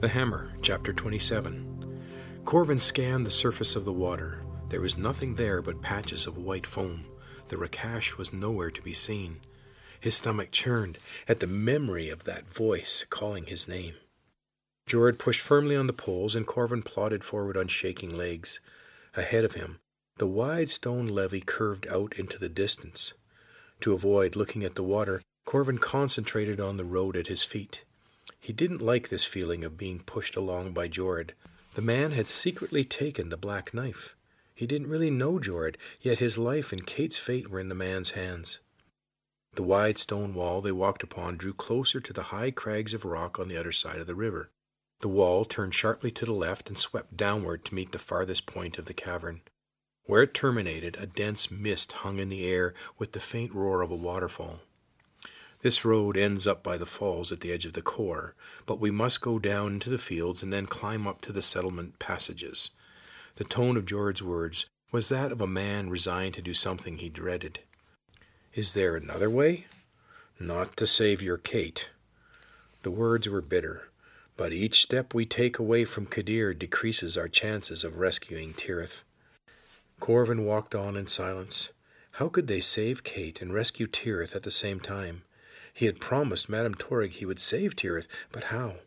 The Hammer, Chapter 27. Corvin scanned the surface of the water. There was nothing there but patches of white foam. The Rakash was nowhere to be seen. His stomach churned at the memory of that voice calling his name. Jord pushed firmly on the poles, and Corvin plodded forward on shaking legs. Ahead of him, the wide stone levee curved out into the distance. To avoid looking at the water, Corvin concentrated on the road at his feet. He didn't like this feeling of being pushed along by Jord. The man had secretly taken the black knife. He didn't really know Jord, yet his life and Kate's fate were in the man's hands. The wide stone wall they walked upon drew closer to the high crags of rock on the other side of the river. The wall turned sharply to the left and swept downward to meet the farthest point of the cavern. Where it terminated, a dense mist hung in the air with the faint roar of a waterfall. This road ends up by the falls at the edge of the core, but we must go down into the fields and then climb up to the settlement passages. The tone of Jord's words was that of a man resigned to do something he dreaded. Is there another way? Not to save your Kate. The words were bitter, but each step we take away from Kadir decreases our chances of rescuing Tirith. Corvin walked on in silence. How could they save Kate and rescue Tirith at the same time? He had promised Madame Torrig he would save Tirith, but how?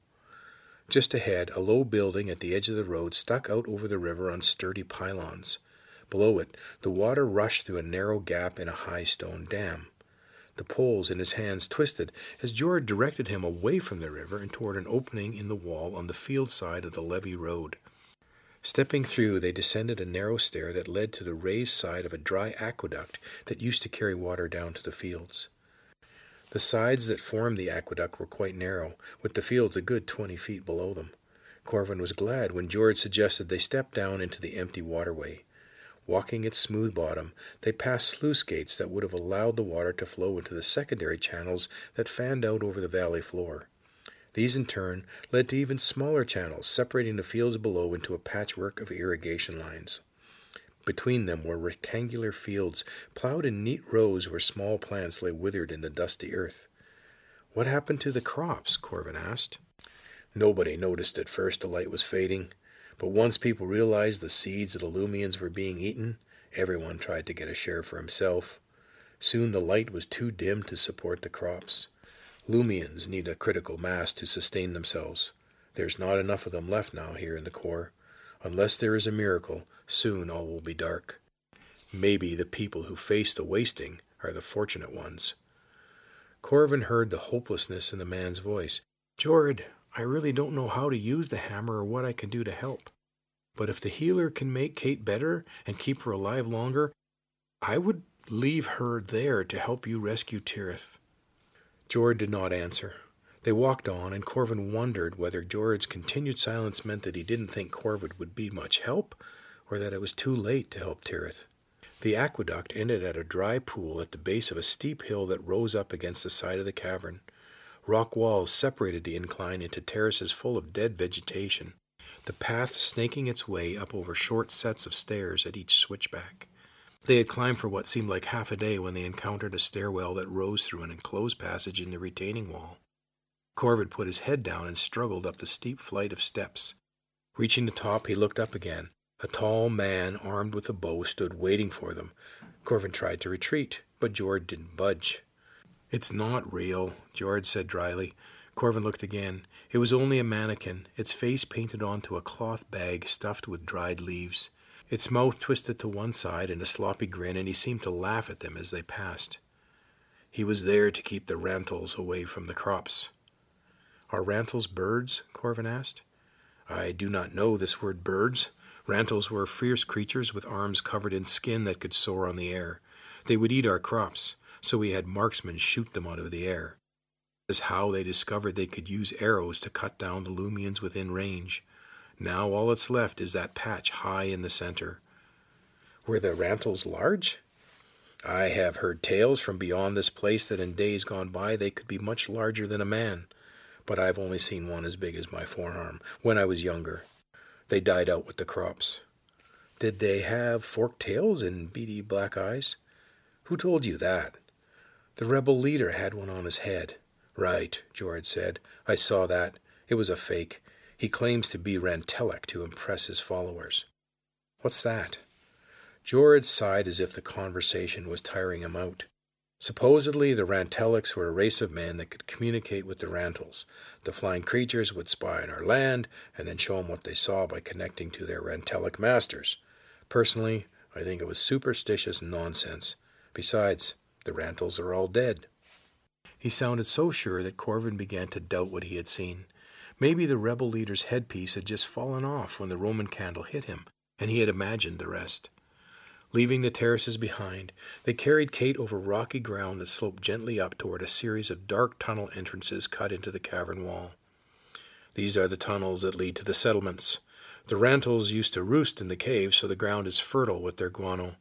Just ahead, a low building at the edge of the road stuck out over the river on sturdy pylons. Below it, the water rushed through a narrow gap in a high stone dam. The poles in his hands twisted as Jord directed him away from the river and toward an opening in the wall on the field side of the levee road. Stepping through, they descended a narrow stair that led to the raised side of a dry aqueduct that used to carry water down to the fields. The sides that formed the aqueduct were quite narrow, with the fields a good twenty feet below them. Corvin was glad when Jord suggested they step down into the empty waterway. Walking its smooth bottom, they passed sluice gates that would have allowed the water to flow into the secondary channels that fanned out over the valley floor. These, in turn, led to even smaller channels, separating the fields below into a patchwork of irrigation lines. Between them were rectangular fields, plowed in neat rows where small plants lay withered in the dusty earth. What happened to the crops? Corvin asked. Nobody noticed at first the light was fading, but once people realized the seeds of the Lumians were being eaten, everyone tried to get a share for himself. Soon the light was too dim to support the crops. Lumians need a critical mass to sustain themselves. There's not enough of them left now here in the core. Unless there is a miracle, soon all will be dark. Maybe the people who face the wasting are the fortunate ones. Corvin heard the hopelessness in the man's voice. Jord, I really don't know how to use the hammer or what I can do to help. But if the healer can make Kate better and keep her alive longer, I would leave her there to help you rescue Tirith. Jord did not answer. They walked on, and Corvin wondered whether Jord's continued silence meant that he didn't think Corvin would be much help, or that it was too late to help Tirith. The aqueduct ended at a dry pool at the base of a steep hill that rose up against the side of the cavern. Rock walls separated the incline into terraces full of dead vegetation, the path snaking its way up over short sets of stairs at each switchback. They had climbed for what seemed like half a day when they encountered a stairwell that rose through an enclosed passage in the retaining wall. Corvin put his head down and struggled up the steep flight of steps. Reaching the top, he looked up again. A tall man armed with a bow stood waiting for them. Corvin tried to retreat, but Jord didn't budge. It's not real, Jord said dryly. Corvin looked again. It was only a mannequin, its face painted onto a cloth bag stuffed with dried leaves. Its mouth twisted to one side in a sloppy grin, and he seemed to laugh at them as they passed. He was there to keep the Rantals away from the crops. Are rantles birds? Corvin asked. I do not know this word birds. Rantles were fierce creatures with arms covered in skin that could soar on the air. They would eat our crops, so we had marksmen shoot them out of the air. This is how they discovered they could use arrows to cut down the Lumians within range. Now all that's left is that patch high in the center. Were the Rantles large? I have heard tales from beyond this place that in days gone by they could be much larger than a man but I've only seen one as big as my forearm when I was younger. They died out with the crops. Did they have forked tails and beady black eyes? Who told you that? The rebel leader had one on his head. Right, Jord said. I saw that. It was a fake. He claims to be Rantelic to impress his followers. What's that? Jord sighed as if the conversation was tiring him out. Supposedly, the Rantelics were a race of men that could communicate with the Rantals. The flying creatures would spy on our land and then show them what they saw by connecting to their Rantelic masters. Personally, I think it was superstitious nonsense. Besides, the Rantals are all dead. He sounded so sure that Corvin began to doubt what he had seen. Maybe the rebel leader's headpiece had just fallen off when the Roman candle hit him, and he had imagined the rest. Leaving the terraces behind, they carried Kate over rocky ground that sloped gently up toward a series of dark tunnel entrances cut into the cavern wall. These are the tunnels that lead to the settlements. The Rantals used to roost in the caves, so the ground is fertile with their guano.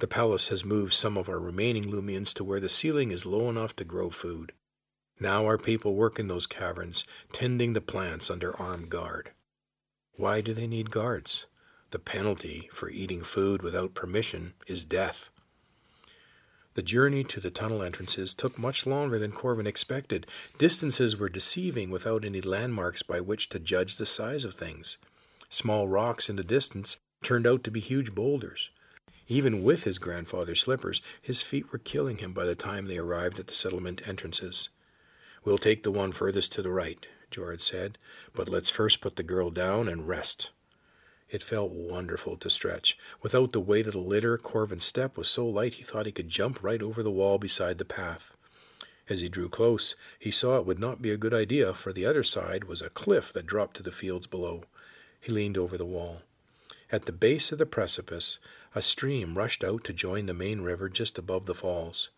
The palace has moved some of our remaining Lumians to where the ceiling is low enough to grow food. Now our people work in those caverns, tending the plants under armed guard. Why do they need guards? The penalty for eating food without permission is death. The journey to the tunnel entrances took much longer than Corvin expected. Distances were deceiving without any landmarks by which to judge the size of things. Small rocks in the distance turned out to be huge boulders. Even with his grandfather's slippers, his feet were killing him by the time they arrived at the settlement entrances. We'll take the one furthest to the right, Jorid said, but let's first put the girl down and rest. It felt wonderful to stretch. Without the weight of the litter, Corvin's step was so light he thought he could jump right over the wall beside the path. As he drew close, he saw it would not be a good idea, for the other side was a cliff that dropped to the fields below. He leaned over the wall. At the base of the precipice, a stream rushed out to join the main river just above the falls.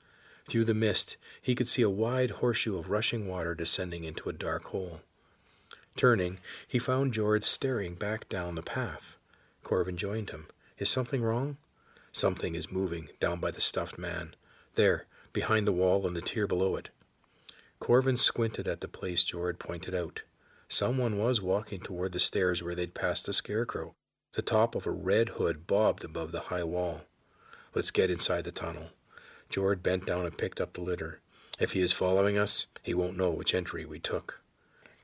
Through the mist, he could see a wide horseshoe of rushing water descending into a dark hole. Turning, he found Jord staring back down the path. Corvin joined him. Is something wrong? Something is moving down by the stuffed man. There, behind the wall and the tier below it. Corvin squinted at the place Jorid pointed out. Someone was walking toward the stairs where they'd passed the scarecrow. The top of a red hood bobbed above the high wall. Let's get inside the tunnel. Jord bent down and picked up the litter. If he is following us, he won't know which entry we took.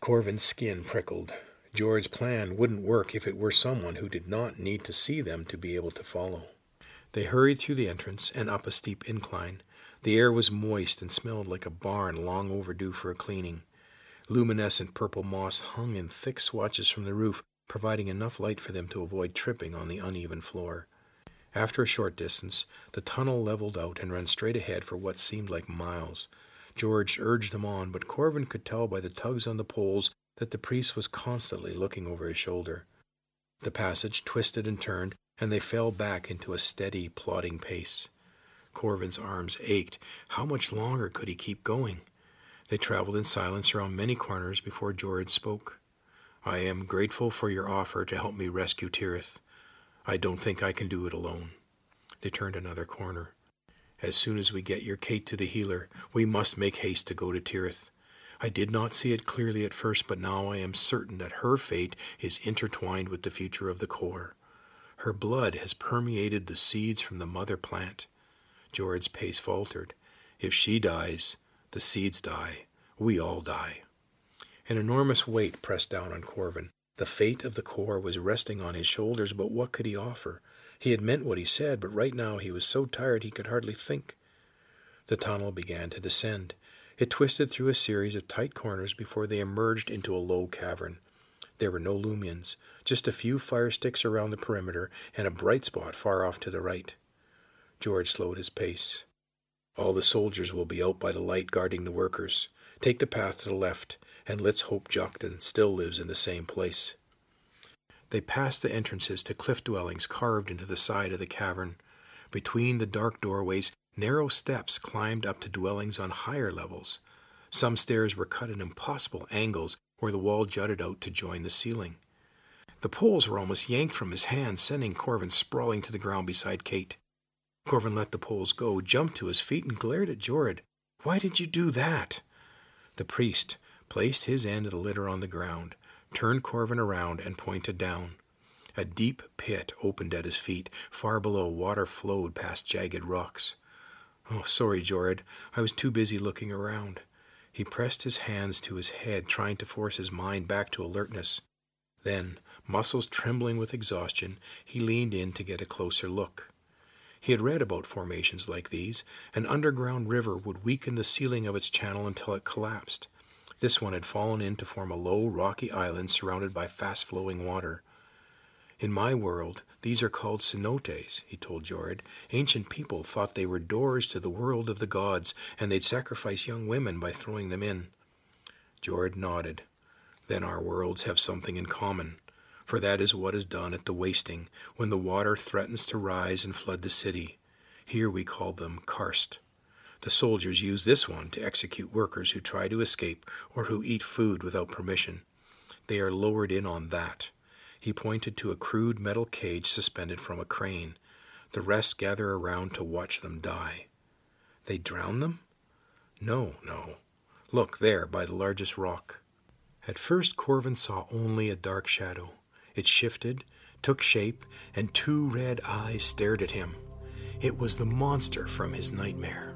Corvin's skin prickled. Jord's plan wouldn't work if it were someone who did not need to see them to be able to follow. They hurried through the entrance and up a steep incline. The air was moist and smelled like a barn long overdue for a cleaning. Luminescent purple moss hung in thick swatches from the roof, providing enough light for them to avoid tripping on the uneven floor. After a short distance, the tunnel leveled out and ran straight ahead for what seemed like miles. Jord urged them on, but Corvin could tell by the tugs on the poles that the priest was constantly looking over his shoulder. The passage twisted and turned, and they fell back into a steady, plodding pace. Corvin's arms ached. How much longer could he keep going? They traveled in silence around many corners before Jorid spoke. I am grateful for your offer to help me rescue Tirith. I don't think I can do it alone. They turned another corner. As soon as we get your Kate to the healer, we must make haste to go to Tirith. I did not see it clearly at first, but now I am certain that her fate is intertwined with the future of the core. Her blood has permeated the seeds from the mother plant. Jorid's pace faltered. If she dies, the seeds die. We all die. An enormous weight pressed down on Corvin. The fate of the core was resting on his shoulders, but what could he offer? He had meant what he said, but right now he was so tired he could hardly think. The tunnel began to descend. It twisted through a series of tight corners before they emerged into a low cavern. There were no Lumians, just a few fire sticks around the perimeter and a bright spot far off to the right. Jord slowed his pace. All the soldiers will be out by the light guarding the workers. Take the path to the left, and let's hope Joktan still lives in the same place. They passed the entrances to cliff dwellings carved into the side of the cavern. Between the dark doorways, narrow steps climbed up to dwellings on higher levels. Some stairs were cut at impossible angles where the wall jutted out to join the ceiling. The poles were almost yanked from his hands, sending Corvin sprawling to the ground beside Kate. Corvin let the poles go, jumped to his feet, and glared at Jorid. Why did you do that? The priest placed his end of the litter on the ground turned Corvin around and pointed down. A deep pit opened at his feet. Far below, water flowed past jagged rocks. Oh, sorry, Jorid. I was too busy looking around. He pressed his hands to his head, trying to force his mind back to alertness. Then, muscles trembling with exhaustion, he leaned in to get a closer look. He had read about formations like these. An underground river would weaken the ceiling of its channel until it collapsed. This one had fallen in to form a low, rocky island surrounded by fast flowing water. In my world, these are called cenotes, he told Jorid. Ancient people thought they were doors to the world of the gods, and they'd sacrifice young women by throwing them in. Jorid nodded. Then our worlds have something in common, for that is what is done at the wasting, when the water threatens to rise and flood the city. Here we call them karst. The soldiers use this one to execute workers who try to escape or who eat food without permission. They are lowered in on that. He pointed to a crude metal cage suspended from a crane. The rest gather around to watch them die. They drown them? No, no. Look, there, by the largest rock. At first, Corvin saw only a dark shadow. It shifted, took shape, and two red eyes stared at him. It was the monster from his nightmare.